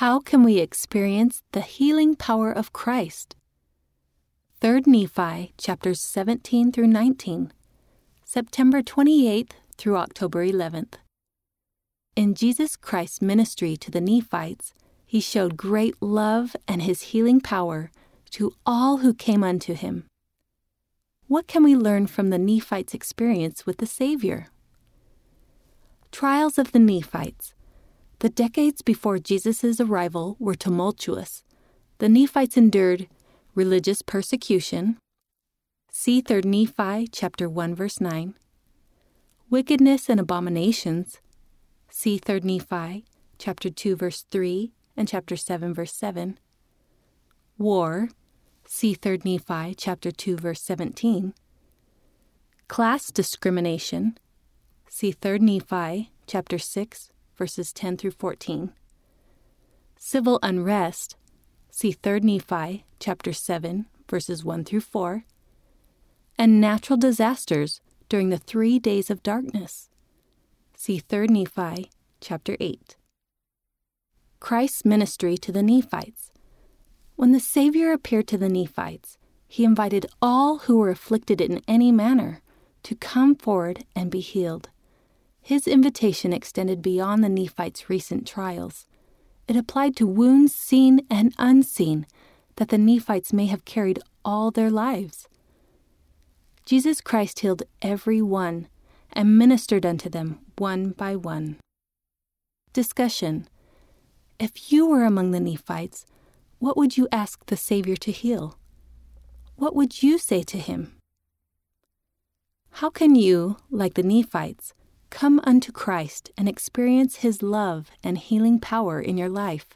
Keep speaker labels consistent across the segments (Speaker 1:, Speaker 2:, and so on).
Speaker 1: How can we experience the healing power of Christ? 3 Nephi chapters 17 through 19, September 28th through October 11th. In Jesus Christ's ministry to the Nephites, he showed great love and his healing power to all who came unto him. What can we learn from the Nephites' experience with the Savior? Trials of the Nephites. The decades before Jesus' arrival were tumultuous. The Nephites endured religious persecution. See 3 Nephi chapter 1 verse 9. Wickedness and abominations. See 3 Nephi chapter 2 verse 3 and chapter 7 verse 7. War. See 3 Nephi chapter 2 verse 17. Class discrimination. See 3 Nephi chapter 6 verses 10 through 14. Civil unrest. See 3 Nephi chapter 7 verses 1 through 4. And natural disasters during the 3 days of darkness. See 3 Nephi chapter 8. Christ's ministry to the Nephites. When the Savior appeared to the Nephites, he invited all who were afflicted in any manner to come forward and be healed. His invitation extended beyond the Nephites' recent trials. It applied to wounds seen and unseen that the Nephites may have carried all their lives. Jesus Christ healed every one and ministered unto them one by one. Discussion If you were among the Nephites, what would you ask the Savior to heal? What would you say to him? How can you, like the Nephites, come unto Christ and experience his love and healing power in your life?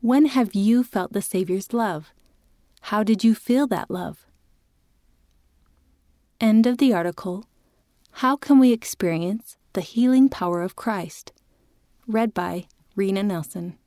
Speaker 1: When have you felt the Savior's love? How did you feel that love? End of the article How Can We Experience the Healing Power of Christ? Read by Rena Nelson.